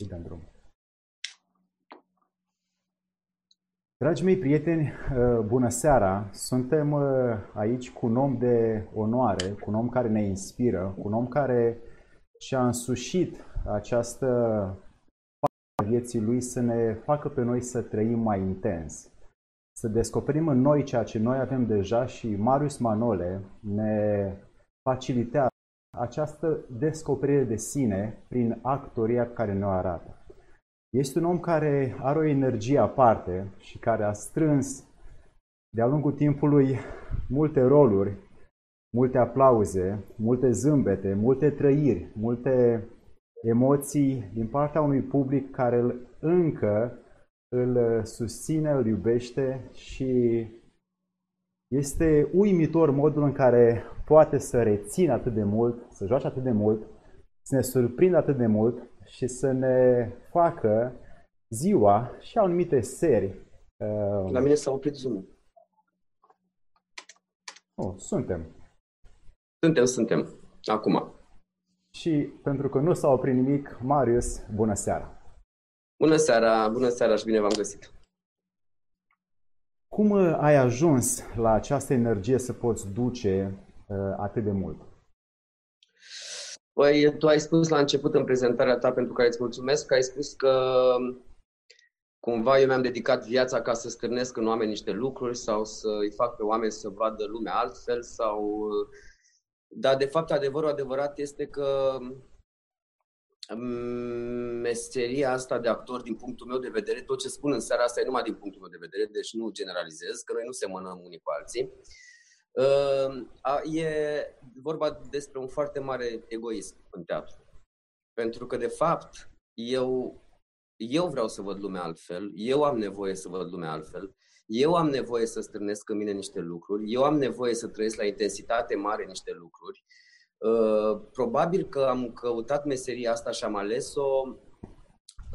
Îi dăm drum. Dragii mei prieteni, uh, bună seara! Suntem uh, aici cu un om de onoare, cu un om care ne inspiră, cu un om care și-a însușit această vieții lui să ne facă pe noi să trăim mai intens, să descoperim în noi ceea ce noi avem deja și Marius Manole ne facilitează această descoperire de sine prin actoria pe care ne-o arată. Este un om care are o energie aparte și care a strâns de-a lungul timpului multe roluri, multe aplauze, multe zâmbete, multe trăiri, multe emoții din partea unui public care îl, încă îl susține, îl iubește și este uimitor modul în care poate să rețină atât de mult, să joace atât de mult, să ne surprindă atât de mult și să ne facă ziua și anumite seri. Uh, La mine s-a oprit zoom Oh, suntem. Suntem, suntem. Acum. Și pentru că nu s-a oprit nimic, Marius, bună seara! Bună seara, bună seara și bine v-am găsit! Cum uh, ai ajuns la această energie să poți duce uh, atât de mult? Păi, tu ai spus la început în prezentarea ta, pentru care îți mulțumesc, că ai spus că cumva eu mi-am dedicat viața ca să stârnesc în oameni niște lucruri sau să îi fac pe oameni să vadă lumea altfel sau... Uh, dar, de fapt, adevărul adevărat este că meseria asta de actor, din punctul meu de vedere, tot ce spun în seara asta e numai din punctul meu de vedere, deci nu generalizez, că noi nu semănăm unii cu alții. E vorba despre un foarte mare egoism în teatru. Pentru că, de fapt, eu, eu vreau să văd lumea altfel, eu am nevoie să văd lumea altfel, eu am nevoie să strânesc în mine niște lucruri, eu am nevoie să trăiesc la intensitate mare niște lucruri Uh, probabil că am căutat meseria asta și am ales-o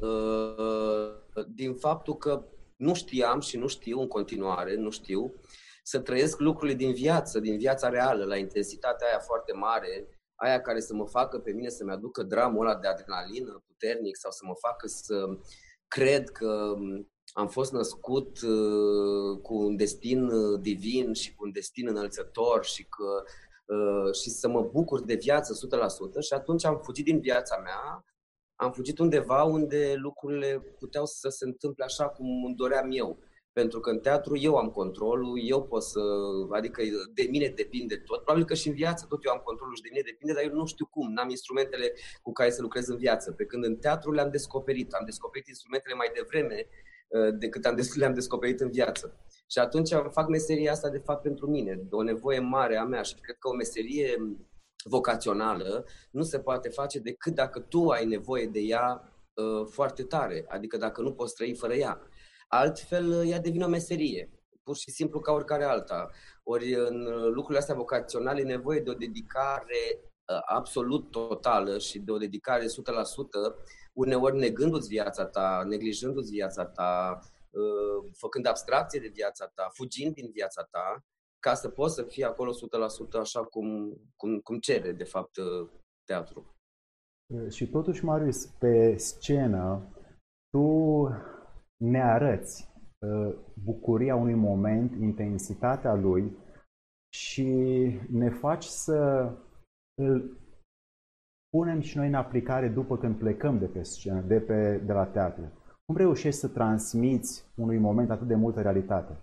uh, din faptul că nu știam și nu știu în continuare, nu știu, să trăiesc lucrurile din viață, din viața reală, la intensitatea aia foarte mare, aia care să mă facă pe mine să-mi aducă dramul ăla de adrenalină puternic sau să mă facă să cred că am fost născut uh, cu un destin divin și cu un destin înălțător și că Uh, și să mă bucur de viață 100% și atunci am fugit din viața mea, am fugit undeva unde lucrurile puteau să se întâmple așa cum îmi doream eu. Pentru că în teatru eu am controlul, eu pot să, adică de mine depinde tot. Probabil că și în viață tot eu am controlul și de mine depinde, dar eu nu știu cum, n-am instrumentele cu care să lucrez în viață. Pe când în teatru le-am descoperit, am descoperit instrumentele mai devreme uh, decât am le-am descoperit în viață. Și atunci fac meseria asta, de fapt, pentru mine, de o nevoie mare a mea și cred că o meserie vocațională nu se poate face decât dacă tu ai nevoie de ea uh, foarte tare, adică dacă nu poți trăi fără ea. Altfel, uh, ea devine o meserie, pur și simplu ca oricare alta. Ori în lucrurile astea vocaționale e nevoie de o dedicare uh, absolut totală și de o dedicare 100%, uneori negându-ți viața ta, neglijându-ți viața ta, Uh, făcând abstracție de viața ta, fugind din viața ta, ca să poți să fii acolo 100% așa cum, cum, cum cere, de fapt, uh, teatru. Uh, și totuși, Marius, pe scenă, tu ne arăți bucuria unui moment, intensitatea lui și ne faci să îl punem și noi în aplicare după când plecăm de pe scenă, de, pe, de la teatru. Cum reușești să transmiți unui moment atât de multă realitate?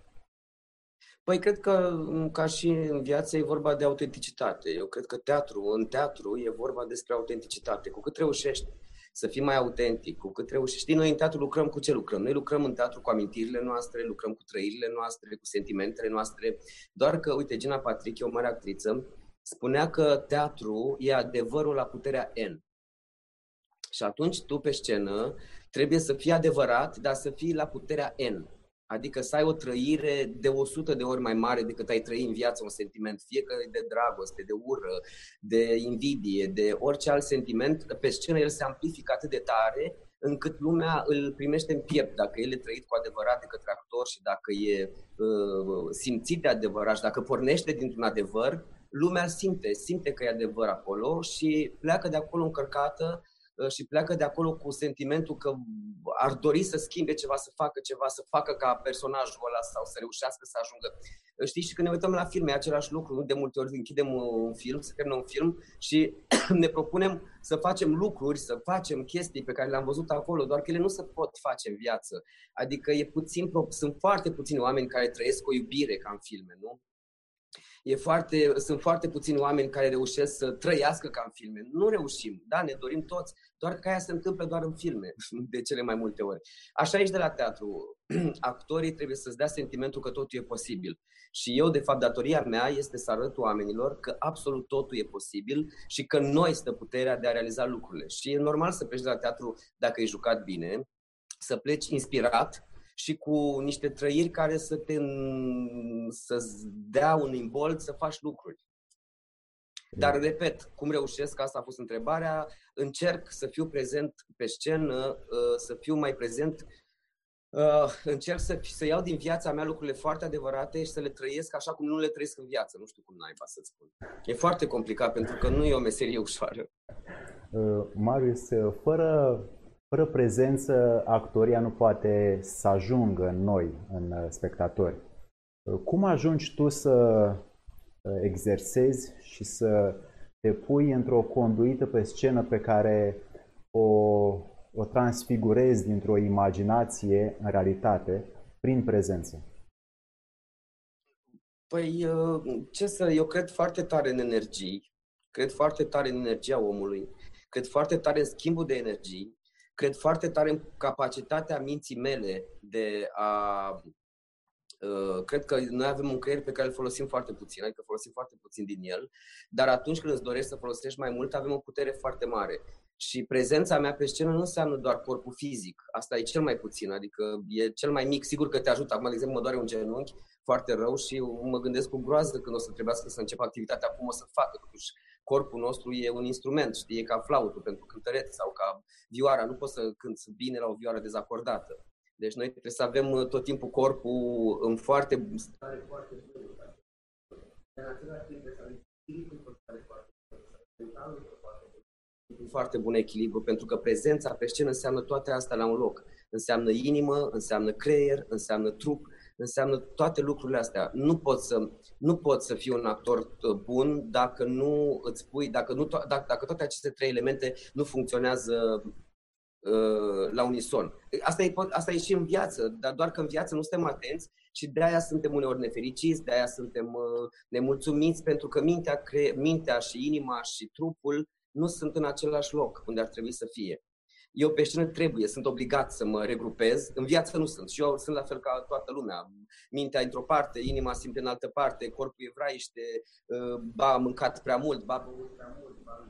Păi cred că, ca și în viață, e vorba de autenticitate. Eu cred că teatru, în teatru e vorba despre autenticitate. Cu cât reușești să fii mai autentic, cu cât reușești. Știi, noi în teatru lucrăm cu ce lucrăm? Noi lucrăm în teatru cu amintirile noastre, lucrăm cu trăirile noastre, cu sentimentele noastre. Doar că, uite, Gina Patrick e o mare actriță, spunea că teatru e adevărul la puterea N. Și atunci tu pe scenă trebuie să fii adevărat, dar să fii la puterea N. Adică să ai o trăire de 100 de ori mai mare decât ai trăi în viață un sentiment, fie că de dragoste, de ură, de invidie, de orice alt sentiment, pe scenă el se amplifică atât de tare încât lumea îl primește în piept, dacă el e trăit cu adevărat de către actor și dacă e uh, simțit de adevărat și dacă pornește dintr-un adevăr, lumea simte, simte că e adevăr acolo și pleacă de acolo încărcată uh, și pleacă de acolo cu sentimentul că ar dori să schimbe ceva, să facă ceva, să facă ca personajul ăla sau să reușească să ajungă. Uh, știi, și când ne uităm la filme, e același lucru. De multe ori închidem un film, să termină un film și ne propunem să facem lucruri, să facem chestii pe care le-am văzut acolo, doar că ele nu se pot face în viață. Adică e puțin, sunt foarte puțini oameni care trăiesc o iubire ca în filme, nu? E foarte, sunt foarte puțini oameni care reușesc să trăiască ca în filme. Nu reușim, da, ne dorim toți, doar că aia se întâmplă doar în filme, de cele mai multe ori. Așa ești de la teatru. Actorii trebuie să-ți dea sentimentul că totul e posibil. Și eu, de fapt, datoria mea este să arăt oamenilor că absolut totul e posibil și că noi stă puterea de a realiza lucrurile. Și e normal să pleci de la teatru dacă ai jucat bine, să pleci inspirat, și cu niște trăiri care să te să-ți dea un imbold să faci lucruri. Dar, repet, cum reușesc, asta a fost întrebarea, încerc să fiu prezent pe scenă, uh, să fiu mai prezent, uh, încerc să, să iau din viața mea lucrurile foarte adevărate și să le trăiesc așa cum nu le trăiesc în viață. Nu știu cum naiba să spun. E foarte complicat pentru că nu e o meserie ușoară. Uh, Marius, fără fără prezență, actoria nu poate să ajungă în noi, în uh, spectatori. Uh, cum ajungi tu să uh, exersezi și să te pui într-o conduită pe scenă pe care o, o transfigurezi dintr-o imaginație în realitate prin prezență? Păi, ce să, eu cred foarte tare în energii, cred foarte tare în energia omului, cred foarte tare în schimbul de energii cred foarte tare în capacitatea minții mele de a Uh, cred că noi avem un creier pe care îl folosim foarte puțin, adică folosim foarte puțin din el, dar atunci când îți dorești să folosești mai mult, avem o putere foarte mare. Și prezența mea pe scenă nu înseamnă doar corpul fizic. Asta e cel mai puțin, adică e cel mai mic. Sigur că te ajută. Acum, de exemplu, mă doare un genunchi foarte rău și mă gândesc cu groază când o să trebuiască să încep activitatea, cum o să facă. Totuși, corpul nostru e un instrument, știi, e ca flautul pentru cântăreț sau ca vioara. Nu poți să cânți bine la o vioară dezacordată. Deci noi trebuie să avem uh, tot timpul corpul în foarte stare foarte bună. În același timp trebuie să avem echilibru stare foarte foarte bun echilibru, pentru că prezența pe scenă înseamnă toate astea la un loc. Înseamnă inimă, înseamnă creier, înseamnă trup, înseamnă toate lucrurile astea. Nu poți să, nu poți să fii un actor uh, bun dacă nu îți pui, dacă, nu, dacă, dacă toate aceste trei elemente nu funcționează uh, la unison. Asta e, asta e și în viață, dar doar că în viață nu suntem atenți și de aia suntem uneori nefericiți, de aia suntem uh, nemulțumiți, pentru că mintea, cre- mintea și inima și trupul nu sunt în același loc unde ar trebui să fie eu pe scenă trebuie, sunt obligat să mă regrupez. În viață nu sunt și eu sunt la fel ca toată lumea. Mintea într-o parte, inima simte în altă parte, corpul evraiște, uh, ba am mâncat prea mult, ba am mâncat prea mult, ba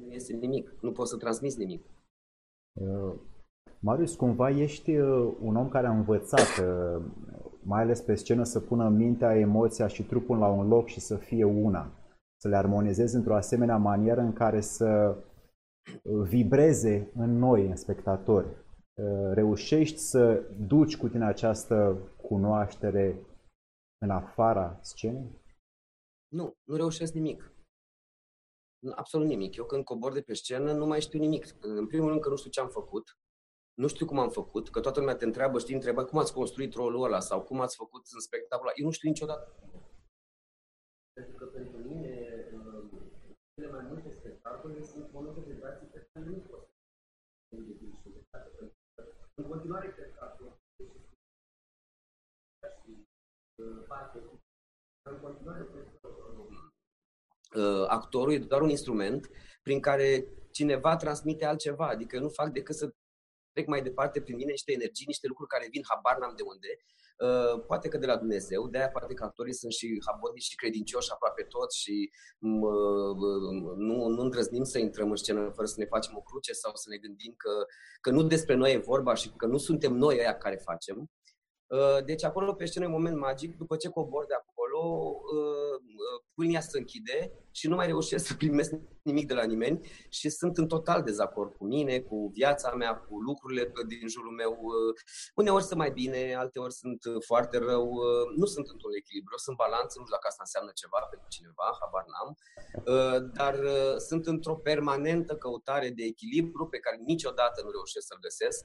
nu este nimic, nu poți să transmiți nimic. Uh, Marius, cumva ești uh, un om care a învățat mai ales pe scenă, să pună mintea, emoția și trupul la un loc și să fie una. Să le armonizeze într-o asemenea manieră în care să vibreze în noi, în spectatori. Reușești să duci cu tine această cunoaștere în afara scenei? Nu, nu reușesc nimic. Absolut nimic. Eu când cobor de pe scenă nu mai știu nimic. În primul rând că nu știu ce am făcut nu știu cum am făcut, că toată lumea te întreabă, știi, întreabă cum ați construit rolul ăla sau cum ați făcut în spectacol Eu nu știu niciodată. Pentru că pentru mine, cele mai multe spectacole sunt momente de viață pe care nu pot în continuare cred că în continuare actorul e doar un instrument prin care cineva transmite altceva. Adică eu nu fac decât să trec mai departe prin mine niște energii, niște lucruri care vin, habar n-am de unde, Uh, poate că de la Dumnezeu, de aia poate că actorii sunt și habotnici și credincioși aproape toți și uh, nu, nu îndrăznim să intrăm în scenă fără să ne facem o cruce sau să ne gândim că, că nu despre noi e vorba și că nu suntem noi aia care facem. Uh, deci acolo pe scenă e un moment magic, după ce cobor de acolo, uh, uh, pâinea se închide și nu mai reușesc să primesc nimic de la nimeni și sunt în total dezacord cu mine, cu viața mea, cu lucrurile din jurul meu. Uneori sunt mai bine, alteori sunt foarte rău, nu sunt într-un echilibru, sunt balanță, nu știu dacă asta înseamnă ceva pentru cineva, habar n-am, dar sunt într-o permanentă căutare de echilibru pe care niciodată nu reușesc să-l găsesc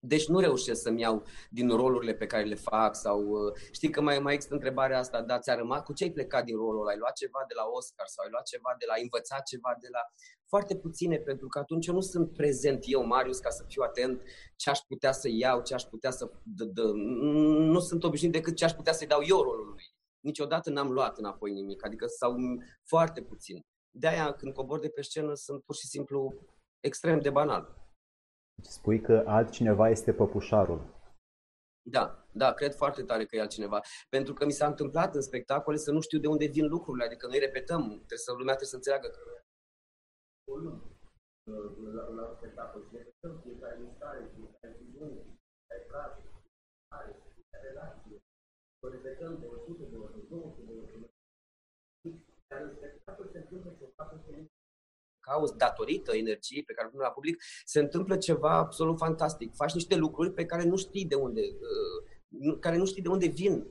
deci nu reușesc să-mi iau din rolurile pe care le fac sau uh, știi că mai, mai există întrebarea asta, da, ți-a rămas, cu ce ai plecat din rolul ăla? Ai luat ceva de la Oscar sau ai luat ceva de la, ai învățat ceva de la... Foarte puține, pentru că atunci eu nu sunt prezent eu, Marius, ca să fiu atent ce aș putea să iau, ce aș putea să... D- d- nu sunt obișnuit decât ce aș putea să-i dau eu rolului. Niciodată n-am luat înapoi nimic, adică sau foarte puțin. De-aia, când cobor de pe scenă, sunt pur și simplu extrem de banal. Spui că altcineva este păpușarul. Da, da, cred foarte tare că e altcineva. Pentru că mi s-a întâmplat în spectacole să nu știu de unde vin lucrurile, adică noi repetăm, trebuie să lumea trebuie să înțeleagă că la, la spectacol și repetăm fiecare mișcare, fiecare viziune, fiecare frate, fiecare, fiecare relație. O repetăm de 100 de ori, de 200 de ori. Dar în spectacol se întâmplă ceva pe cauz, datorită energiei pe care o la public, se întâmplă ceva absolut fantastic. Faci niște lucruri pe care nu știi de unde, uh, care nu știi de unde vin.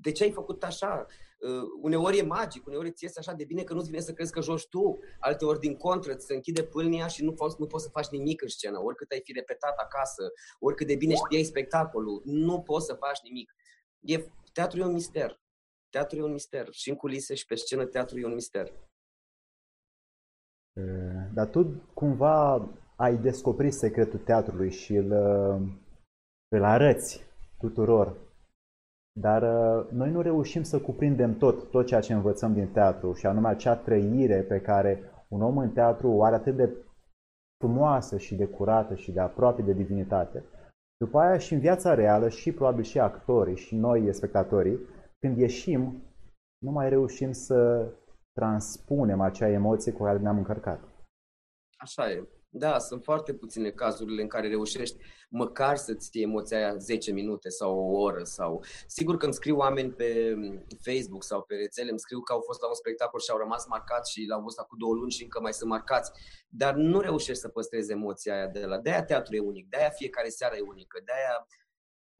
De ce ai făcut așa? Uh, uneori e magic, uneori ți iese așa de bine că nu-ți vine să crezi că joci tu, alteori din contră, ți se închide pâlnia și nu poți, nu poți să faci nimic în scenă, oricât ai fi repetat acasă, oricât de bine știai spectacolul, nu poți să faci nimic. E, teatru e un mister. Teatru e un mister. Și în culise și pe scenă teatru e un mister. Dar tu cumva ai descoperit secretul teatrului și îl, îl arăți tuturor. Dar noi nu reușim să cuprindem tot, tot ceea ce învățăm din teatru și anume acea trăire pe care un om în teatru o are atât de frumoasă și de curată și de aproape de divinitate. După aia și în viața reală și probabil și actorii și noi spectatorii, când ieșim, nu mai reușim să transpunem acea emoție cu care ne-am încărcat. Așa e. Da, sunt foarte puține cazurile în care reușești măcar să-ți ții emoția aia 10 minute sau o oră. sau Sigur că îmi scriu oameni pe Facebook sau pe rețele, îmi scriu că au fost la un spectacol și au rămas marcați și l-au văzut acum două luni și încă mai sunt marcați. Dar nu reușești să păstrezi emoția aia de la... De-aia teatru e unic, de-aia fiecare seară e unică, de-aia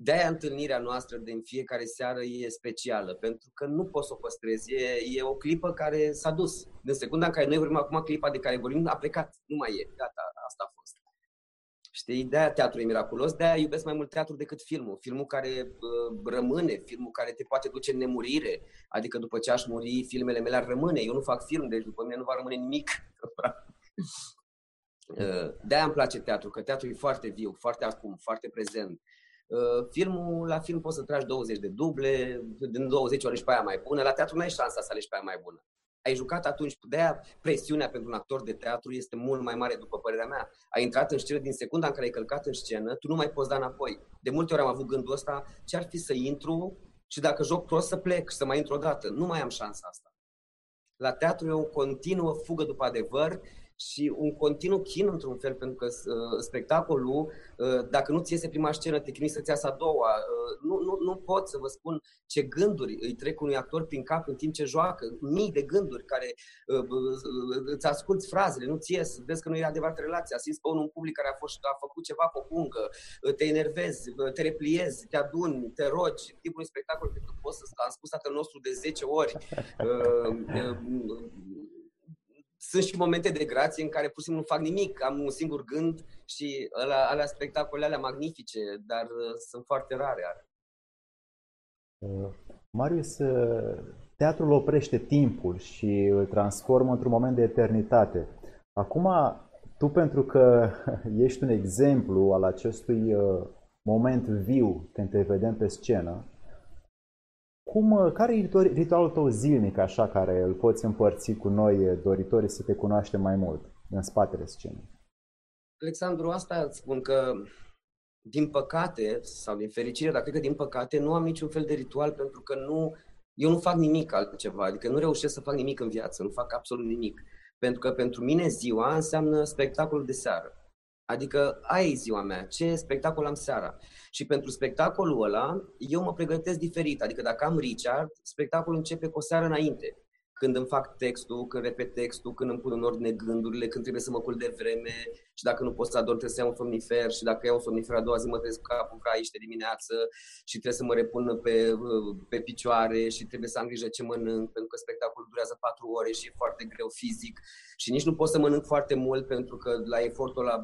de-aia întâlnirea noastră din fiecare seară e specială, pentru că nu poți să o păstrezi. E, e o clipă care s-a dus. În secunda în care noi vorbim acum, clipa de care vorbim a plecat. Nu mai e. Gata, asta a fost. Știi? De-aia teatru e miraculos, de-aia iubesc mai mult teatru decât filmul. Filmul care uh, rămâne, filmul care te poate duce în nemurire. Adică după ce aș muri, filmele mele ar rămâne. Eu nu fac film, deci după mine nu va rămâne nimic. de-aia îmi place teatru, că teatru e foarte viu, foarte acum, foarte prezent. Uh, filmul, la film poți să tragi 20 de duble, din 20 ori și pe aia mai bună, la teatru nu ai șansa să alegi pe aia mai bună. Ai jucat atunci, de aia presiunea pentru un actor de teatru este mult mai mare, după părerea mea. Ai intrat în scenă din secunda în care ai călcat în scenă, tu nu mai poți da înapoi. De multe ori am avut gândul ăsta, ce ar fi să intru și dacă joc prost să plec și să mai intru o dată. Nu mai am șansa asta. La teatru e o continuă fugă după adevăr și un continuu chin într-un fel, pentru că uh, spectacolul, uh, dacă nu ți iese prima scenă, te chinui să-ți iasă a doua. Uh, nu, nu, nu pot să vă spun ce gânduri îi trec unui actor prin cap în timp ce joacă. Mii de gânduri care uh, uh, îți asculți frazele, nu ți ies, vezi că nu e adevărat relația, simți pe unul un public care a, fost, a făcut ceva pe o puncă, uh, te enervezi, uh, te repliezi, te aduni, te rogi, tipul unui spectacol pe care poți să am spus tatăl nostru de 10 ori. Uh, uh, sunt și momente de grație în care pur și simplu nu fac nimic, am un singur gând și alea, alea spectacole alea magnifice, dar uh, sunt foarte rare. Uh, Marius, uh, teatrul oprește timpul și îl transformă într-un moment de eternitate. Acum, tu pentru că ești un exemplu al acestui uh, moment viu când te vedem pe scenă, cum, uh, care e ritualul tău zilnic, așa, care îl poți împărți cu noi, doritorii, să te cunoaștem mai mult în spatele scenei? Alexandru, asta îți spun că, din păcate, sau din fericire, dar cred că din păcate, nu am niciun fel de ritual pentru că nu, eu nu fac nimic altceva, adică nu reușesc să fac nimic în viață, nu fac absolut nimic. Pentru că pentru mine ziua înseamnă spectacolul de seară. Adică aia e ziua mea, ce spectacol am seara. Și pentru spectacolul ăla, eu mă pregătesc diferit. Adică dacă am Richard, spectacolul începe cu o seară înainte când îmi fac textul, când repet textul, când îmi pun în ordine gândurile, când trebuie să mă culc de vreme și dacă nu pot să adorm trebuie să iau un somnifer și dacă iau un somnifer a doua zi mă trezesc cu capul craiște dimineață și trebuie să mă repun pe, pe picioare și trebuie să am grijă ce mănânc pentru că spectacolul durează patru ore și e foarte greu fizic și nici nu pot să mănânc foarte mult pentru că la efortul ăla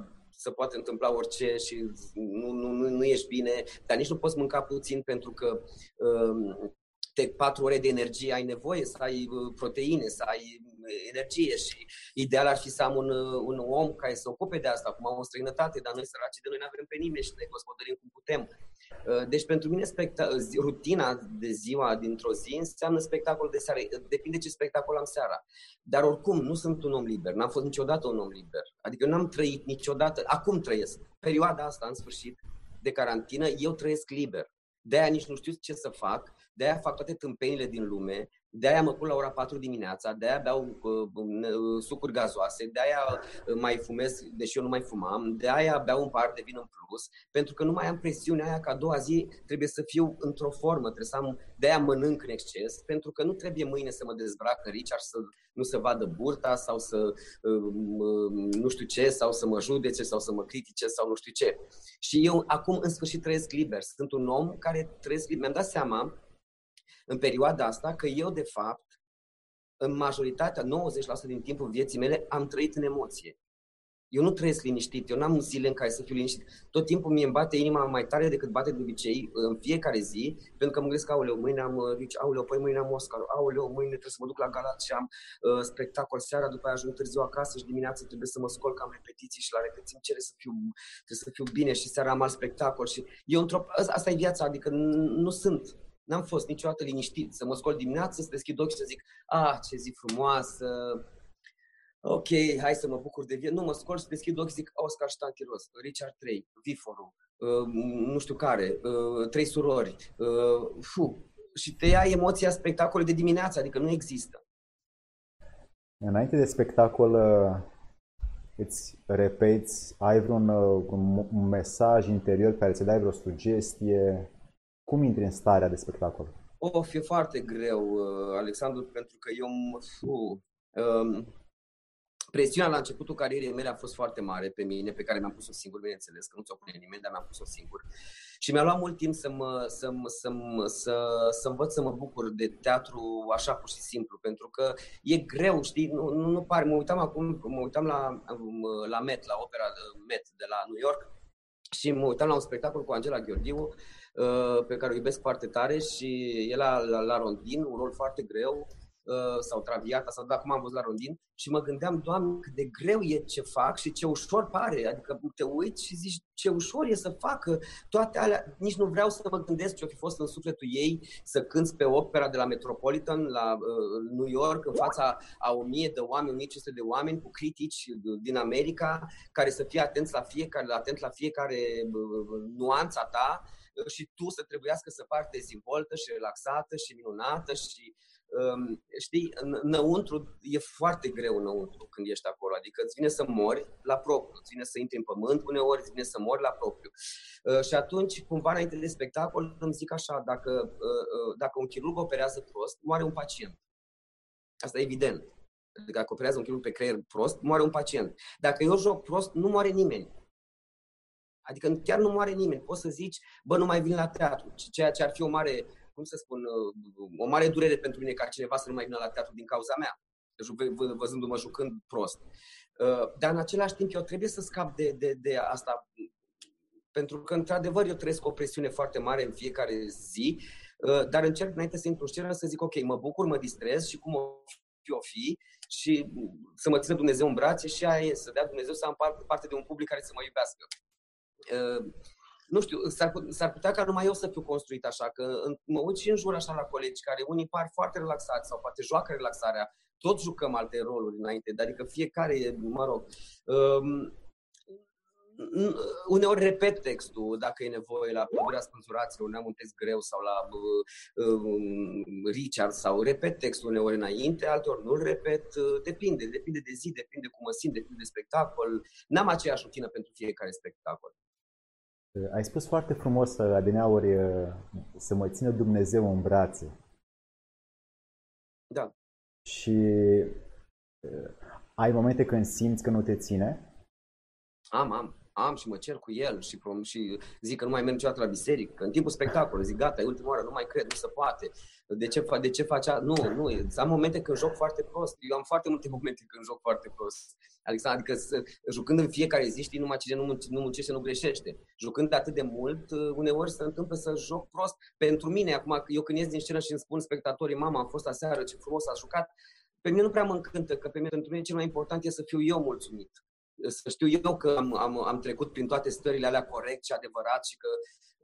se poate întâmpla orice și nu, nu, nu, nu ești bine, dar nici nu poți mânca puțin pentru că um, te, patru ore de energie ai nevoie, să ai uh, proteine, să ai uh, energie și ideal ar fi să am un, uh, un om care să ocupe de asta, cum am o străinătate, dar noi săraci de noi nu avem pe nimeni și ne gospodărim cum putem. Deci pentru mine specta- rutina de ziua dintr-o zi înseamnă spectacol de seară. Depinde ce spectacol am seara. Dar oricum, nu sunt un om liber. N-am fost niciodată un om liber. Adică nu am trăit niciodată. Acum trăiesc. Perioada asta, în sfârșit, de carantină, eu trăiesc liber. De-aia nici nu știu ce să fac de-aia fac toate tâmpenile din lume, de-aia mă pun la ora 4 dimineața, de-aia beau uh, uh, sucuri gazoase, de-aia uh, mai fumez, deși eu nu mai fumam, de-aia beau un par de vin în plus, pentru că nu mai am presiunea aia că a doua zi trebuie să fiu într-o formă, trebuie să am, de-aia mănânc în exces, pentru că nu trebuie mâine să mă dezbrac în Richard să nu se vadă burta sau să uh, nu știu ce, sau să mă judece sau să mă critique sau nu știu ce. Și eu acum în sfârșit trăiesc liber. Sunt un om care trăiesc liber. Mi-am dat seama în perioada asta că eu, de fapt, în majoritatea, 90% din timpul vieții mele, am trăit în emoție. Eu nu trăiesc liniștit, eu n-am zile în care să fiu liniștit. Tot timpul mi-e bate inima mai tare decât bate de obicei în fiecare zi, pentru că mă gândesc, aoleu, mâine am Rich, aoleu, păi mâine am Oscar, aoleu, mâine trebuie să mă duc la galat și am uh, spectacol seara, după aia ajung târziu acasă și dimineața trebuie să mă scol că am repetiții și la repetiții cere să fiu, trebuie să fiu bine și seara am alt spectacol și eu într-o, asta e viața, adică nu sunt N-am fost niciodată liniștit să mă scol dimineața, să deschid ochii și să zic, ah, ce zi frumoasă, ok, hai să mă bucur de viață. Nu, mă scol și deschid ochii și zic, Oscar Ștantiros, Richard 3, Viforu, uh, nu știu care, uh, Trei surori, uh, fu, și te ia emoția spectacolului de dimineață, adică nu există. Înainte de spectacol, uh, îți repeți, ai vreun uh, un mesaj interior care să dai vreo sugestie? Cum intri în starea de spectacol? O, fi foarte greu, uh, Alexandru, pentru că eu... Uh, um, presiunea la începutul carierei mele a fost foarte mare pe mine, pe care mi-am pus-o singur, bineînțeles, că nu ți-o pune nimeni, dar mi-am pus-o singur. Și mi-a luat mult timp să mă, să, mă, să, mă, să, să învăț să mă bucur de teatru așa pur și simplu, pentru că e greu, știi, nu, nu, nu pare. Mă uitam acum, mă uitam la, la Met, la opera Met de la New York și mă uitam la un spectacol cu Angela Gheorghiu Uh, pe care o iubesc foarte tare și el la, la, la Rondin, un rol foarte greu, uh, sau Traviata, sau da, cum am văzut la Rondin, și mă gândeam, Doamne, cât de greu e ce fac și ce ușor pare. Adică te uiți și zici, ce ușor e să facă toate alea. Nici nu vreau să mă gândesc ce-o fi fost în sufletul ei să cânți pe opera de la Metropolitan, la uh, New York, în fața a o mie de oameni, 1500 de oameni, cu critici din America, care să fie atenți la fiecare, atent la fiecare uh, nuanța ta și tu să trebuiască să pari dezvoltă și relaxată și minunată și um, știi, înăuntru e foarte greu înăuntru când ești acolo, adică îți vine să mori la propriu, îți vine să intri în pământ, uneori îți vine să mori la propriu. Uh, și atunci, cumva înainte de spectacol, îmi zic așa, dacă, uh, uh, dacă un chirurg operează prost, moare un pacient. Asta e evident. Adică dacă operează un chirurg pe creier prost, moare un pacient. Dacă eu joc prost, nu moare nimeni. Adică chiar nu moare nimeni. Poți să zici, bă, nu mai vin la teatru. Ceea ce ar fi o mare, cum să spun, uh, o mare durere pentru mine ca cineva să nu mai vină la teatru din cauza mea, văzându-mă jucând prost. Uh, dar în același timp eu trebuie să scap de, de, de asta, pentru că, într-adevăr, eu trăiesc o presiune foarte mare în fiecare zi, uh, dar încerc înainte să intru în scenă să zic, ok, mă bucur, mă distrez și cum o fi, o fi și să mă țină Dumnezeu în brațe și aia e, să dea Dumnezeu să am parte de un public care să mă iubească. Ehm, nu știu, s-ar, s-ar putea ca numai eu să fiu construit așa, că mă uit și în jur așa la colegi care unii par foarte relaxați sau poate joacă relaxarea, toți jucăm alte roluri înainte, adică fiecare, mă rog, um, uneori repet textul dacă e nevoie la Pădurea Spânzuraților, unde am un text greu sau la uh, uh, Richard sau repet textul uneori înainte, altor nu-l repet, uh, depinde, depinde de zi, depinde cum mă simt, depinde de spectacol. N-am aceeași rutină pentru fiecare spectacol. Ai spus foarte frumos, Adineauri, să mă țină Dumnezeu în brațe. Da. Și ai momente când simți că nu te ține? Am, am am și mă cer cu el și, prom- și zic că nu mai merg niciodată la biserică. În timpul spectacolului zic, gata, e ultima oară, nu mai cred, nu se poate. De ce, fa- de ce facea? Nu, nu, am momente când joc foarte prost. Eu am foarte multe momente când joc foarte prost. Alexandru, adică să, jucând în fiecare zi, știi, numai cine nu, munce, nu muncește, nu greșește. Jucând atât de mult, uneori se întâmplă să joc prost. Pentru mine, acum, eu când ies din scenă și îmi spun spectatorii, mama, am fost aseară, ce frumos a jucat, pe mine nu prea mă încântă, că pe mine, pentru mine cel mai important e să fiu eu mulțumit să știu eu că am, am, am trecut prin toate stările alea corect și adevărat și că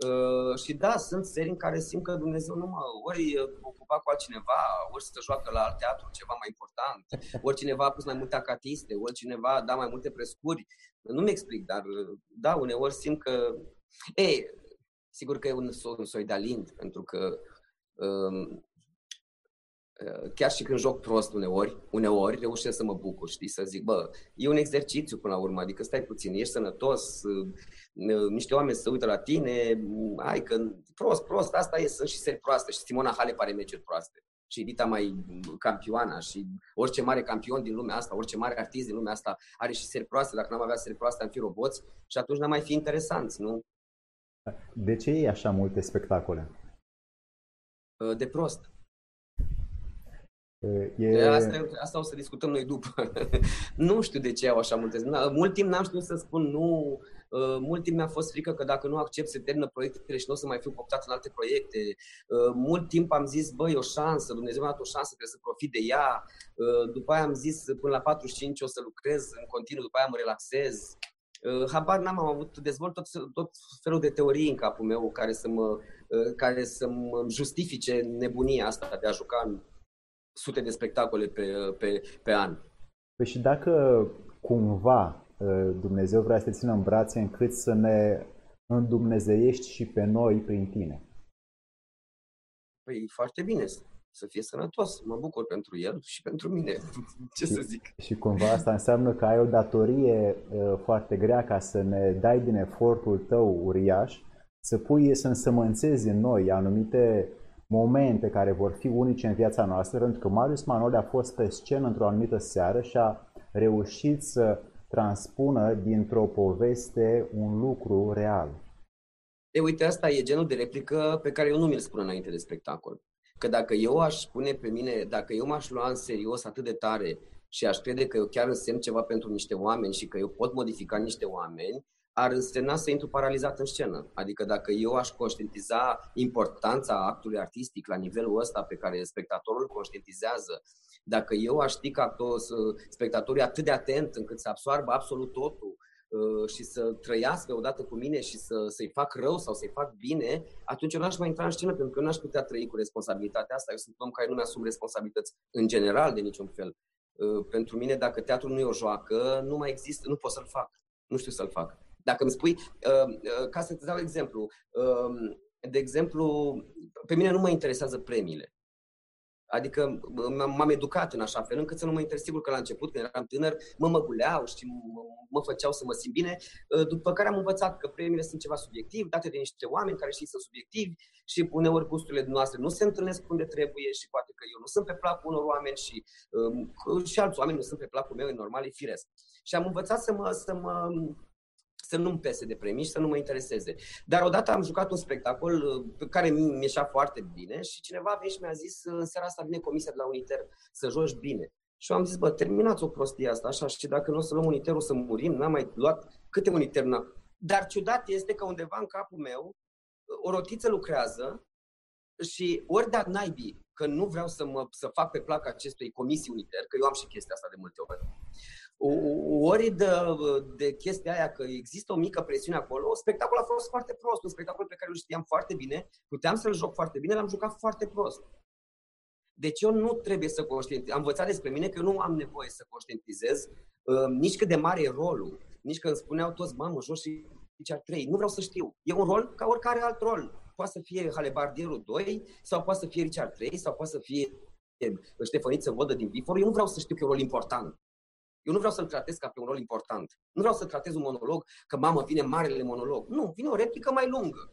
uh, și da, sunt seri în care simt că Dumnezeu nu mă ori ocupa cu altcineva, ori să joacă la alt teatru ceva mai important, ori cineva a pus mai multe acatiste, ori cineva a dat mai multe prescuri. Nu-mi explic, dar da, uneori simt că... Ei, sigur că e un, un soi de alint, pentru că um, Eh, chiar și când joc prost uneori, uneori reușesc să mă bucur, știi, să zic, bă, e un exercițiu până la urmă, adică stai puțin, ești sănătos, eh, niște oameni se uită la tine, ai că prost, prost, asta e, sunt și seri proaste și Simona Hale pare meciuri proaste și Rita mai campioana și orice mare campion din lumea asta, orice mare artist din lumea asta are și seri proaste, dacă n-am avea seri proaste am fi roboți și atunci n-am mai fi interesanți, nu? De ce e așa multe spectacole? Eh, de prost. E... Asta, asta o să discutăm noi după. nu știu de ce au așa multe. Mult timp n-am știut să spun nu. Uh, mult timp mi-a fost frică că dacă nu accept se termină proiectele și nu o să mai fiu cooptat în alte proiecte. Uh, mult timp am zis, băi, o șansă, Dumnezeu mi-a dat o șansă, trebuie să profit de ea. Uh, după aia am zis, până la 45 o să lucrez în continuu, după aia mă relaxez. Habar n-am, am avut, dezvolt tot, tot felul de teorii în capul meu care să mă, care să mă justifice nebunia asta de a juca în sute de spectacole pe, pe, pe an. Păi și dacă cumva ă, Dumnezeu vrea să te țină în brațe încât să ne îndumnezeiești și pe noi prin tine? Păi foarte bine, să fie sănătos. Mă bucur pentru el și pentru mine. Ce și, să zic? Și cumva asta înseamnă că ai o datorie uh, foarte grea ca să ne dai din efortul tău uriaș, să pui, să însămânțezi în noi anumite momente care vor fi unice în viața noastră, pentru că Marius Manole a fost pe scenă într-o anumită seară și a reușit să transpună dintr-o poveste un lucru real. E, uite, asta e genul de replică pe care eu nu mi-l spun înainte de spectacol. Că dacă eu aș spune pe mine, dacă eu m-aș lua în serios atât de tare și aș crede că eu chiar însemn ceva pentru niște oameni și că eu pot modifica niște oameni, ar însemna să intru paralizat în scenă. Adică dacă eu aș conștientiza importanța actului artistic la nivelul ăsta pe care spectatorul conștientizează, dacă eu aș ști că spectatorii atât de atent încât să absoarbă absolut totul uh, și să trăiască odată cu mine și să, să-i fac rău sau să-i fac bine, atunci eu n-aș mai intra în scenă, pentru că eu n-aș putea trăi cu responsabilitatea asta. Eu sunt un om care nu mi-asum responsabilități în general de niciun fel. Uh, pentru mine, dacă teatrul nu e o joacă, nu mai există, nu pot să-l fac. Nu știu să-l fac. Dacă îmi spui, uh, uh, ca să-ți dau exemplu, um, de exemplu, pe mine nu mă interesează premiile. Adică m-am educat în așa fel încât să nu mă interes. Sigur că la început, când eram tânăr, mă măguleau și mă făceau să mă simt bine, uh, după care am învățat că premiile sunt ceva subiectiv, date de niște oameni care și sunt subiectivi și uneori gusturile noastre nu se întâlnesc unde trebuie și poate că eu nu sunt pe placul unor oameni și, um, și alți oameni nu sunt pe placul meu, e normal, e firesc. Și am învățat să mă, să mă să nu-mi pese de premii și să nu mă intereseze. Dar odată am jucat un spectacol uh, pe care mi ieșea foarte bine și cineva a venit și mi-a zis în seara asta vine comisia de la Uniter să joci bine. Și eu am zis, bă, terminați o prostie asta, așa, și dacă nu o să luăm uniterul să murim, n-am mai luat câte uniter n-am. Dar ciudat este că undeva în capul meu o rotiță lucrează și ori de naibii că nu vreau să, mă, să fac pe plac acestui comisii uniter, că eu am și chestia asta de multe ori, ori de, de chestia aia că există o mică presiune acolo, spectacolul a fost foarte prost, un spectacol pe care îl știam foarte bine, puteam să-l joc foarte bine, l-am jucat foarte prost. Deci eu nu trebuie să conștientizez. Am învățat despre mine că eu nu am nevoie să conștientizez uh, nici cât de mare e rolul. nici când spuneau toți, mamă, jos și Richard 3. Nu vreau să știu. E un rol ca oricare alt rol. Poate să fie Halebardierul 2, sau poate să fie Richard 3, sau poate să fie Ștefăniță Vodă din Vifor. Eu nu vreau să știu că e un rol important. Eu nu vreau să-l tratez ca pe un rol important. Nu vreau să tratez un monolog că, mamă, vine marele monolog. Nu, vine o replică mai lungă.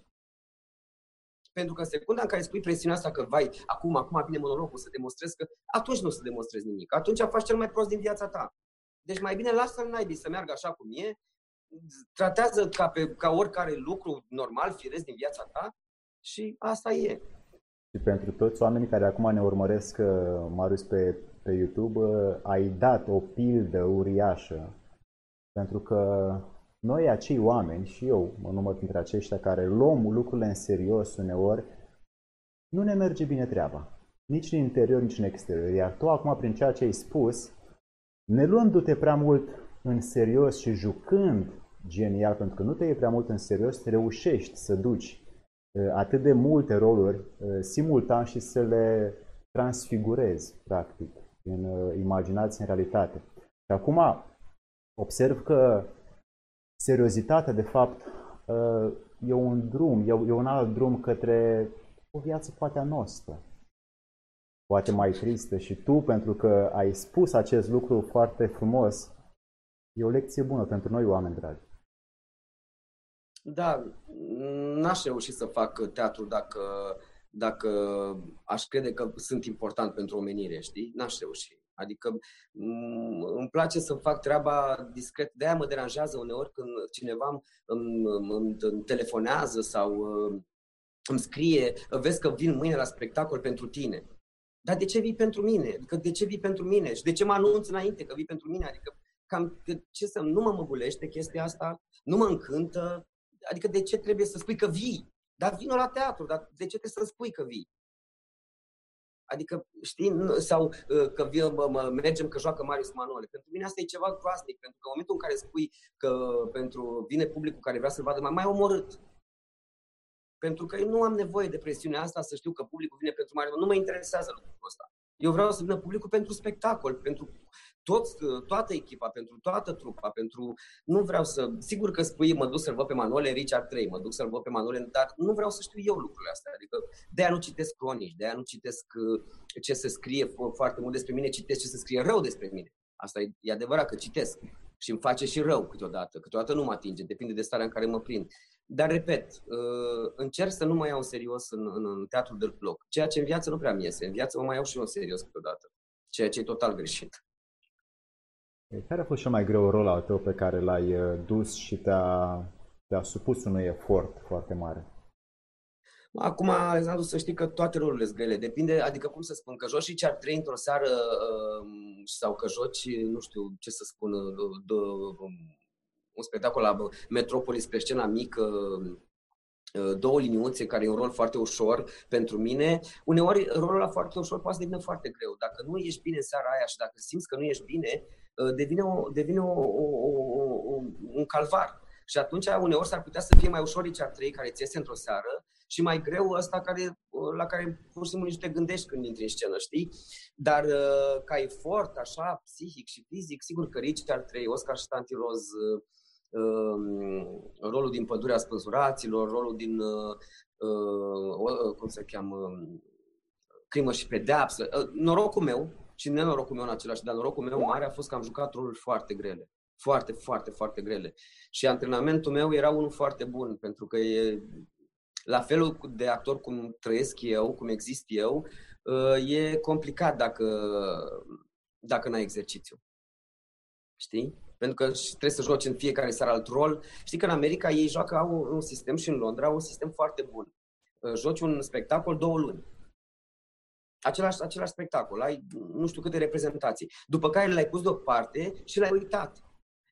Pentru că în secunda în care spui presiunea asta că, vai, acum, acum vine monologul să demonstrezi că, atunci nu o să demonstrezi nimic. Atunci faci cel mai prost din viața ta. Deci mai bine lasă-l naibii să meargă așa cum e, tratează ca, pe, ca oricare lucru normal, firesc din viața ta și asta e. Și pentru toți oamenii care acum ne urmăresc, uh, Marius, pe, pe YouTube, uh, ai dat o pildă uriașă. Pentru că noi, acei oameni, și eu mă număr printre aceștia care luăm lucrurile în serios uneori, nu ne merge bine treaba. Nici în interior, nici în exterior. Iar tu acum, prin ceea ce ai spus, ne luându-te prea mult în serios și jucând genial, pentru că nu te iei prea mult în serios, reușești să duci uh, atât de multe roluri uh, simultan și să le transfigurezi, practic, în uh, imaginație, în realitate. Și acum observ că seriozitatea, de fapt, e un drum, e un alt drum către o viață poate a noastră, poate mai tristă și tu, pentru că ai spus acest lucru foarte frumos, e o lecție bună pentru noi, oameni dragi. Da, n-aș reuși să fac teatru dacă, dacă aș crede că sunt important pentru omenire, știi? N-aș reuși. Adică îmi place să fac treaba discret. De-aia mă deranjează uneori când cineva îmi, îmi, îmi telefonează sau uh, îmi scrie, vezi că vin mâine la spectacol pentru tine. Dar de ce vii pentru mine? Adică de ce vii pentru mine? Și de ce mă anunț înainte că vii pentru mine? Adică cam ce să nu mă măgulește chestia asta, nu mă încântă, Adică de ce trebuie să spui că vii? Dar vină la teatru, dar de ce trebuie să spui că vii? Adică, știi, sau uh, că vin, mă, mă, mergem că joacă Marius Manole. Pentru mine asta e ceva groaznic, pentru că în momentul în care spui că pentru vine publicul care vrea să-l vadă, mai mai omorât. Pentru că eu nu am nevoie de presiunea asta să știu că publicul vine pentru Marius Nu mă interesează lucrul ăsta. Eu vreau să vină publicul pentru spectacol, pentru toți, toată echipa, pentru toată trupa, pentru... Nu vreau să... Sigur că spui, mă duc să-l văd pe Manole Richard 3, mă duc să-l văd pe Manole, dar nu vreau să știu eu lucrurile astea. Adică de-aia nu citesc cronici, de-aia nu citesc uh, ce se scrie foarte mult despre mine, citesc ce se scrie rău despre mine. Asta e, e adevărat că citesc și îmi face și rău câteodată. Câteodată nu mă atinge, depinde de starea în care mă prind. Dar, repet, uh, încerc să nu mă iau în serios în, în, în teatrul de bloc. Ceea ce în viață nu prea mi iese. În viață mă mai iau și eu în serios câteodată. Ceea ce e total greșit. Care a fost cel mai greu rol al tău pe care l-ai uh, dus și te-a, te-a supus unui efort foarte mare? Acum, Alexandru, să știi că toate rolurile sunt grele. Depinde, adică cum să spun, că joci și ce ar trei într-o seară uh, sau că joci, nu știu ce să spun, de, un spectacol la Metropolis pe scena mică, două liniuțe, care e un rol foarte ușor pentru mine, uneori rolul ăla foarte ușor poate să devină foarte greu. Dacă nu ești bine în seara aia și dacă simți că nu ești bine, devine, o, devine o, o, o, un calvar. Și atunci uneori s-ar putea să fie mai ușor Richard 3 care ți iese într-o seară și mai greu ăsta care, la care pur și simplu nici te gândești când intri în scenă, știi? Dar ca efort, așa, psihic și fizic, sigur că Richard 3, Oscar și Tanti Roz, Um, rolul din Pădurea Spânzuraților, rolul din, uh, uh, cum se cheamă, Crimă și Pedeapsă. Uh, norocul meu, și nenorocul meu în același, dar norocul meu mare a fost că am jucat roluri foarte grele. Foarte, foarte, foarte grele. Și antrenamentul meu era unul foarte bun, pentru că e la felul de actor cum trăiesc eu, cum exist eu, e complicat dacă, dacă n-ai exercițiu. Știi? pentru că trebuie să joci în fiecare seară alt rol. Știi că în America ei joacă, au un sistem și în Londra au un sistem foarte bun. Uh, joci un spectacol două luni. Același, același spectacol, ai nu știu câte reprezentații. După care l-ai pus deoparte și l-ai uitat.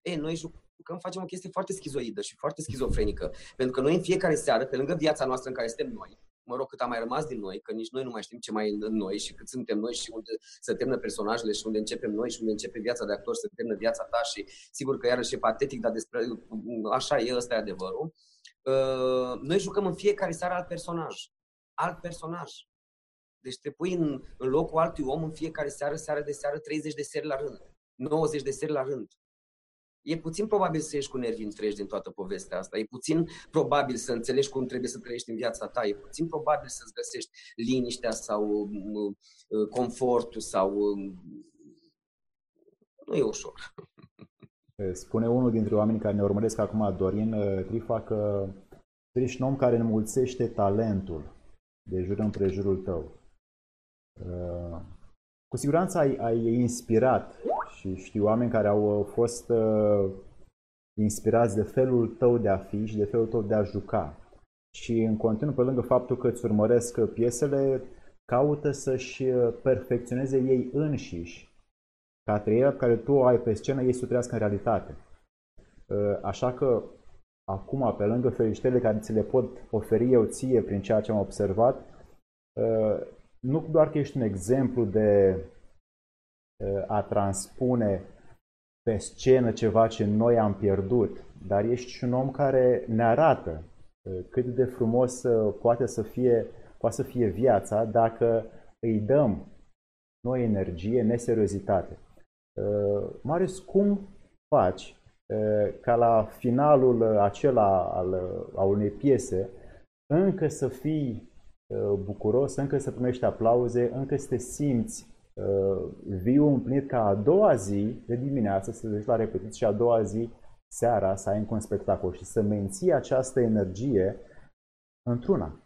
E, noi jucăm, facem o chestie foarte schizoidă și foarte schizofrenică. Pentru că noi în fiecare seară, pe lângă viața noastră în care suntem noi, mă rog, cât a mai rămas din noi, că nici noi nu mai știm ce mai e în noi și cât suntem noi și unde se termină personajele și unde începem noi și unde începe viața de actor, se termină viața ta și sigur că iarăși e patetic, dar despre așa e, ăsta e adevărul. Uh, noi jucăm în fiecare seară alt personaj. Alt personaj. Deci te pui în, în locul altui om în fiecare seară, seară de seară, 30 de seri la rând, 90 de seri la rând. E puțin probabil să ieși cu nervi întregi din toată povestea asta. E puțin probabil să înțelegi cum trebuie să trăiești în viața ta. E puțin probabil să-ți găsești liniștea sau uh, confortul sau... Uh, nu e ușor. Spune unul dintre oamenii care ne urmăresc acum, Dorin uh, Trifa, că ești un om care înmulțește talentul de jur împrejurul tău. Cu siguranță ai, ai inspirat și știu oameni care au uh, fost uh, inspirați de felul tău de a fi și de felul tău de a juca. Și în continuu, pe lângă faptul că îți urmăresc piesele, caută să-și uh, perfecționeze ei înșiși ca trăirea pe care tu o ai pe scenă, ei să o trăiască în realitate. Uh, așa că acum, pe lângă felicitările care ți le pot oferi eu ție prin ceea ce am observat, nu doar că ești un exemplu de a transpune pe scenă ceva ce noi am pierdut, dar ești și un om care ne arată cât de frumos poate să fie, poate să fie viața dacă îi dăm noi energie, neseriozitate. Marius, cum faci ca la finalul acela al, al unei piese încă să fii bucuros, încă să primești aplauze, încă să te simți uh, viu împlinit ca a doua zi de dimineață să te duci la repetiție și a doua zi seara să ai încă un spectacol și să menții această energie într-una.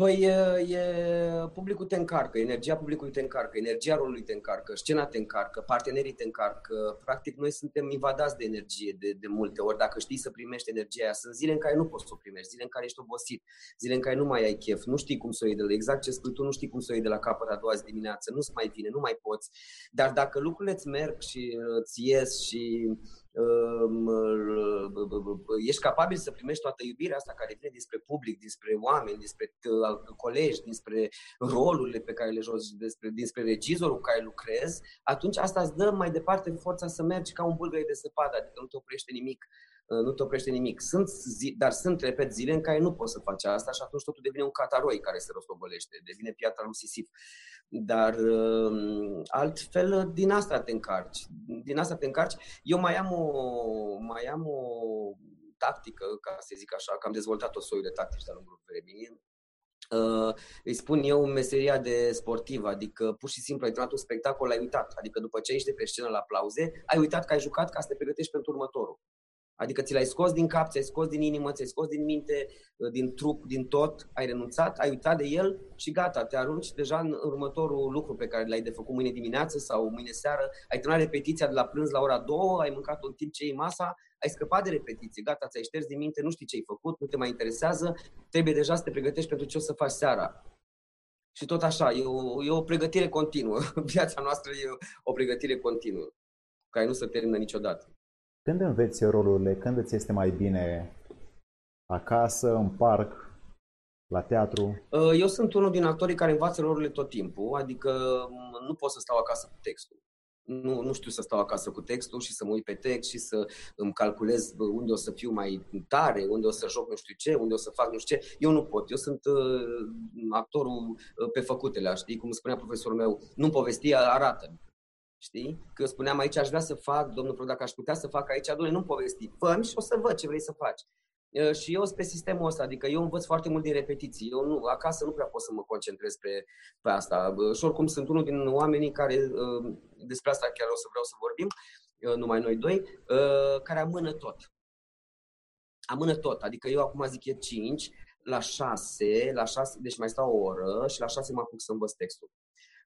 Păi e, publicul te încarcă, energia publicului te încarcă, energia rolului te încarcă, scena te încarcă, partenerii te încarcă. Practic noi suntem invadați de energie de, de multe ori. Dacă știi să primești energia aia, sunt zile în care nu poți să o primești, zile în care ești obosit, zile în care nu mai ai chef, nu știi cum să o iei de la exact ce spui tu, nu știi cum să o iei de la capăt a doua zi dimineață, nu-ți mai vine, nu mai poți. Dar dacă lucrurile îți merg și îți ies și ești capabil să primești toată iubirea asta care vine dinspre public, dinspre oameni, dinspre uh, colegi, dinspre rolurile pe care le joci, dinspre, dinspre regizorul cu care lucrezi, atunci asta îți dă mai departe forța să mergi ca un bulgăre de săpadă, adică nu te oprește nimic uh, nu te oprește nimic. Sunt zi, dar sunt, repet, zile în care nu poți să faci asta și atunci totul devine un cataroi care se rostogolește, devine piatra lui Sisif. Dar uh, altfel din asta te încarci. Din asta te încarci. Eu mai am o, mai am o tactică, ca să zic așa, că am dezvoltat o soiul de tactici de-a lungul vremii. Uh, îi spun eu meseria de sportiv, adică pur și simplu ai terminat un spectacol, ai uitat. Adică după ce ești pe scenă la aplauze, ai uitat că ai jucat ca să te pregătești pentru următorul. Adică ți l-ai scos din cap, ți-ai scos din inimă, ți-ai scos din minte, uh, din trup, din tot, ai renunțat, ai uitat de el și gata, te arunci deja în următorul lucru pe care l-ai de făcut mâine dimineață sau mâine seară. Ai terminat repetiția de la prânz la ora 2, ai mâncat un timp ce iei masa, ai scăpat de repetiție, gata, ți-ai șters din minte, nu știi ce ai făcut, nu te mai interesează, trebuie deja să te pregătești pentru ce o să faci seara. Și tot așa, e o, e o pregătire continuă. Viața noastră e o pregătire continuă, care nu se termină niciodată. Când înveți rolurile? Când îți este mai bine acasă, în parc, la teatru? Uh, eu sunt unul din actorii care învață rolurile tot timpul, adică mm, nu pot să stau acasă cu textul. Nu, nu știu să stau acasă cu textul și să mă uit pe text și să îmi calculez unde o să fiu mai tare, unde o să joc nu știu ce, unde o să fac nu știu ce. Eu nu pot. Eu sunt uh, actorul uh, pe făcutele, știi? Cum spunea profesorul meu, nu povesti, arată. Știi? Că eu spuneam aici aș vrea să fac, domnul Pro, dacă aș putea să fac aici, domnule, nu povesti. fă și o să văd ce vrei să faci. Și eu sunt pe sistemul ăsta, adică eu învăț foarte mult din repetiții. Eu nu, acasă nu prea pot să mă concentrez pe, pe asta. Și oricum sunt unul din oamenii care, despre asta chiar o să vreau să vorbim, numai noi doi, care amână tot. Amână tot. Adică eu acum zic e 5, la 6, la 6, deci mai stau o oră și la 6 mă apuc să învăț textul.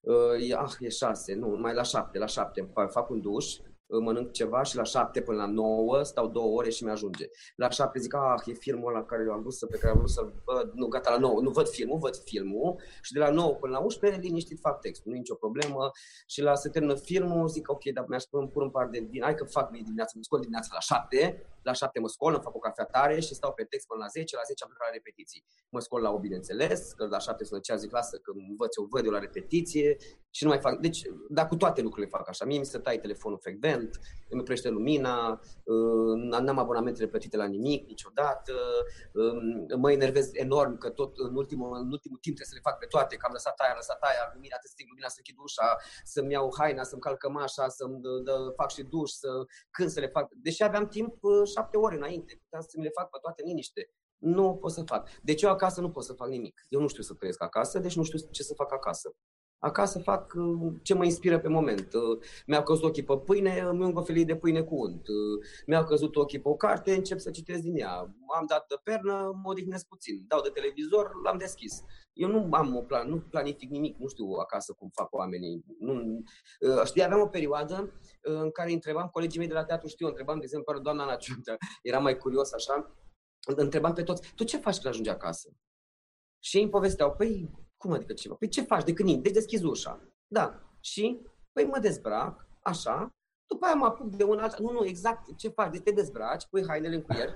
Uh, ah, e șase, nu, mai la șapte, la șapte fac un duș, mănânc ceva și la șapte până la nouă stau două ore și mi-ajunge. La șapte zic, ah, e filmul ăla care am vrut să, pe care am vrut să văd, nu, gata, la nouă, nu văd filmul, văd filmul și de la nouă până la 11, liniștit fac textul, nu e nicio problemă și la se termină filmul, zic, ok, dar mi-aș pun, pun un par de vin, hai că fac dimineața, mă scol dimineața la șapte, la șapte mă scol, îmi fac o cafea tare și stau pe text până la 10, la 10 am plecat la repetiții. Mă scol la o, bineînțeles, că la șapte sunt cea zic, lasă că învăț eu, văd eu la repetiție și nu mai fac. Deci, dar cu toate lucrurile fac așa. Mie mi se tai telefonul frecvent, abonament, îmi oprește lumina, uh, n-am abonamentele plătite la nimic niciodată, uh, mă enervez enorm că tot în ultimul, în ultimul timp trebuie să le fac pe toate, că am lăsat aia, am lăsat aia, lumina, să sting lumina, să închid ușa, să-mi iau haina, să-mi calc cămașa, să-mi dă, fac și duș, să, când să le fac. Deși aveam timp șapte ore înainte, puteam să mi le fac pe toate în liniște. Nu pot să fac. Deci eu acasă nu pot să fac nimic. Eu nu știu să trăiesc acasă, deci nu știu ce să fac acasă. Acasă fac uh, ce mă inspiră pe moment. Uh, mi-au căzut ochii pe pâine, îmi un felie de pâine cu unt. Uh, mi-au căzut ochii pe o carte, încep să citesc din ea. Am dat de pernă, mă odihnesc puțin. Dau de televizor, l-am deschis. Eu nu am un plan, nu planific nimic, nu știu acasă cum fac oamenii. Nu, știi, aveam o perioadă în care întrebam colegii mei de la teatru, știu, întrebam, de exemplu, doamna Ana Ciuntea, era mai curios așa, întrebam pe toți, tu ce faci când ajungi acasă? Și ei îmi povesteau, păi cum adică ceva? Păi ce faci de când Deci deschizi ușa. Da. Și? Păi mă dezbrac, așa, după aia mă apuc de un alt... Nu, nu, exact ce faci? Deci te dezbraci, pui hainele în cuier.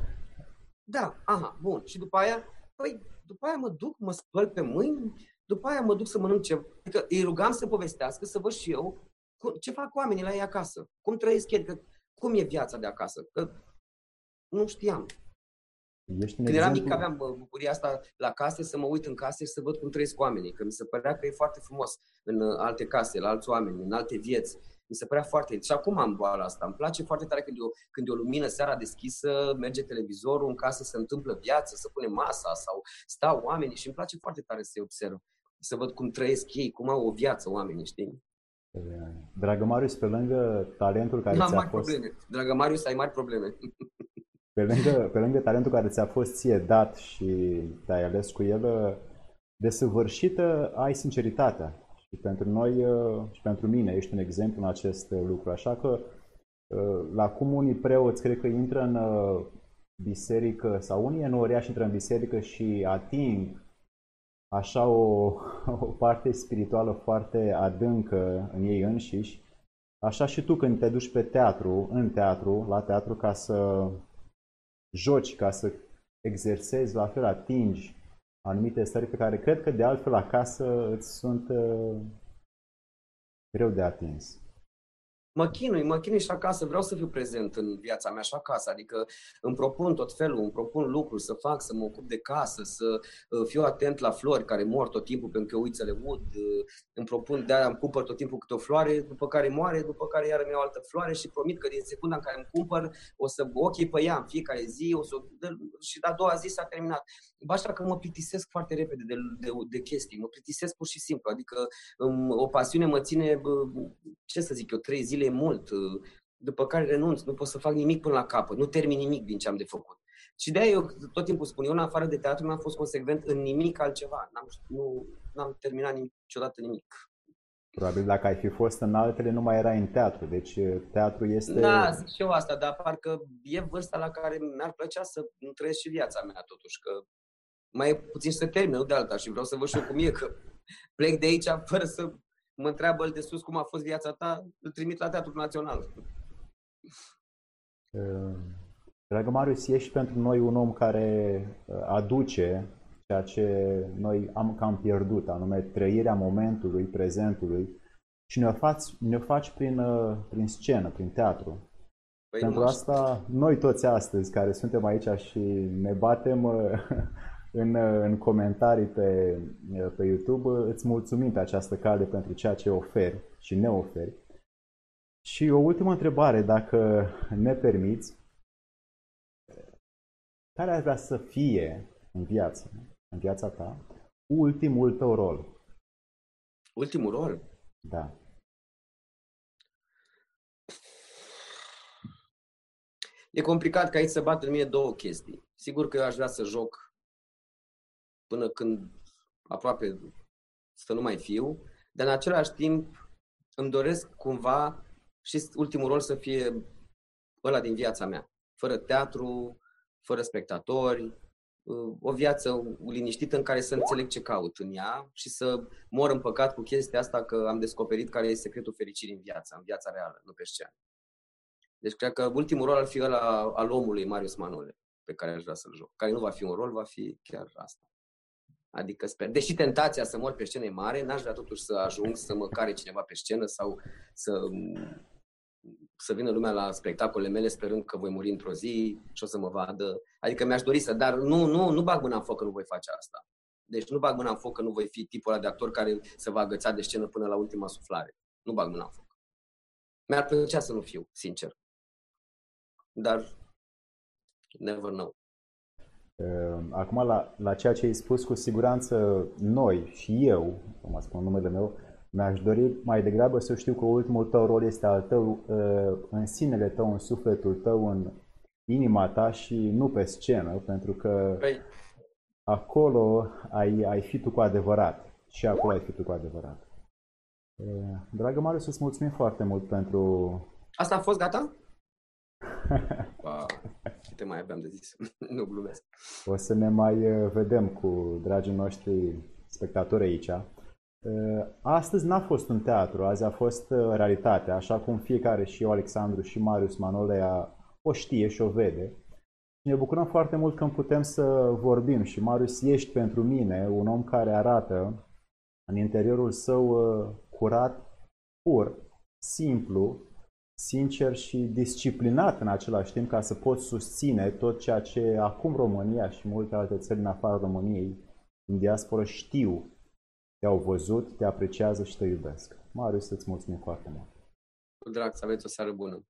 Da, aha, bun. Și după aia, păi, după aia mă duc, mă spăl pe mâini, după aia mă duc să mănânc ceva. Adică îi rugam să povestească, să văd și eu ce fac oamenii la ei acasă. Cum trăiesc ei, adică cum e viața de acasă. Că nu știam. Ești Când eram mic aveam bucuria asta la case, să mă uit în case și să văd cum trăiesc oamenii, că mi se părea că e foarte frumos în uh, alte case, la alți oameni, în alte vieți. Mi se părea foarte... Și acum am boala asta. Îmi place foarte tare când e, o, când e o lumină seara deschisă, merge televizorul, în casă se întâmplă viață, să pune masa sau stau oamenii și îmi place foarte tare să-i observ. Să văd cum trăiesc ei, cum au o viață oamenii, știi? Dragă Marius, pe lângă talentul care ți-a mari fost... probleme. Dragă Marius, ai mari probleme. Pe lângă, pe lângă talentul care ți-a fost ție dat și te-ai ales cu el, desăvârșită ai sinceritatea. Și pentru noi și pentru mine ești un exemplu în acest lucru. Așa că la cum unii preoți cred că intră în biserică sau unii enoriași intră în biserică și ating așa o, o parte spirituală foarte adâncă în ei înșiși, așa și tu când te duci pe teatru, în teatru, la teatru ca să joci, ca să exersezi, la fel atingi anumite stări pe care cred că de altfel acasă îți sunt uh, greu de atins mă chinui, mă chinui și acasă, vreau să fiu prezent în viața mea și acasă, adică îmi propun tot felul, îmi propun lucruri să fac, să mă ocup de casă, să uh, fiu atent la flori care mor tot timpul pentru că eu uit să le ud, uh, îmi propun, de-aia îmi cumpăr tot timpul câte o floare, după care moare, după care iar îmi iau altă floare și promit că din secunda în care îmi cumpăr o să ochii pe ea în fiecare zi o să, și a doua zi s-a terminat. Așa că mă plictisesc foarte repede de, de, de chestii, mă plictisesc pur și simplu, adică um, o pasiune mă ține, ce să zic eu, trei zile e mult, uh, după care renunț, nu pot să fac nimic până la capăt, nu termin nimic din ce am de făcut. Și de-aia eu tot timpul spun, eu în afară de teatru nu am fost consecvent în nimic altceva. N-am, nu, n-am terminat niciodată nimic. Probabil dacă ai fi fost în altele, nu mai erai în teatru. Deci uh, teatru este... Da, zic și eu asta, dar parcă e vârsta la care mi-ar plăcea să trăiesc și viața mea totuși, că mai e puțin să termin, nu de alta, și vreau să văd și eu cum e, că plec de aici fără să mă întreabă el de sus cum a fost viața ta, îl trimit la Teatrul Național. Dragă Marius, ești pentru noi un om care uh, aduce ceea ce noi am cam pierdut, anume trăirea momentului, prezentului și ne-o faci, ne faci prin, uh, prin scenă, prin teatru. Păi pentru asta, noi toți astăzi care suntem aici și ne batem uh, în, în comentarii pe, pe YouTube. Îți mulțumim pe această cale pentru ceea ce oferi și ne oferi. Și o ultimă întrebare, dacă ne permiți. Care ar vrea să fie în viață, în viața ta, ultimul tău rol? Ultimul rol? Da. E complicat ca aici să bat în mine două chestii. Sigur că eu aș vrea să joc până când aproape să nu mai fiu, dar în același timp îmi doresc cumva și ultimul rol să fie ăla din viața mea. Fără teatru, fără spectatori, o viață liniștită în care să înțeleg ce caut în ea și să mor în păcat cu chestia asta că am descoperit care e secretul fericirii în viața, în viața reală, nu pe scenă. Deci cred că ultimul rol ar fi ăla al omului Marius Manole, pe care aș vrea să-l joc. Care nu va fi un rol, va fi chiar asta. Adică sper, deși tentația să mor pe scenă e mare, n-aș vrea totuși să ajung să mă care cineva pe scenă sau să să vină lumea la spectacolele mele sperând că voi muri într-o zi și o să mă vadă. Adică mi-aș dori să, dar nu, nu, nu bag mâna în foc că nu voi face asta. Deci nu bag mâna în foc că nu voi fi tipul ăla de actor care se va agăța de scenă până la ultima suflare. Nu bag mâna în foc. Mi-ar plăcea să nu fiu, sincer. Dar never know. Ehm, acum, la, la ceea ce ai spus, cu siguranță noi și eu, cum spun numele meu, mi-aș dori mai degrabă să știu că ultimul tău rol este al tău ehm, în sinele tău, în sufletul tău, în inima ta și nu pe scenă, pentru că păi... acolo ai, ai fi tu cu adevărat. Și acolo ai fi tu cu adevărat. Ehm, dragă Marius, îți mulțumim foarte mult pentru... Asta a fost gata? wow te mai aveam de zis. nu glumesc. O să ne mai uh, vedem cu dragii noștri spectatori aici. Uh, astăzi n-a fost un teatru, azi a fost uh, realitatea, așa cum fiecare și eu, Alexandru și Marius Manolea o știe și o vede. Ne bucurăm foarte mult când putem să vorbim și Marius ești pentru mine un om care arată în interiorul său curat, pur, simplu, sincer și disciplinat în același timp ca să poți susține tot ceea ce acum România și multe alte țări în afara României în diaspora știu, te-au văzut, te apreciază și te iubesc. Marius, îți mulțumim foarte mult. Cu drag, să aveți o seară bună.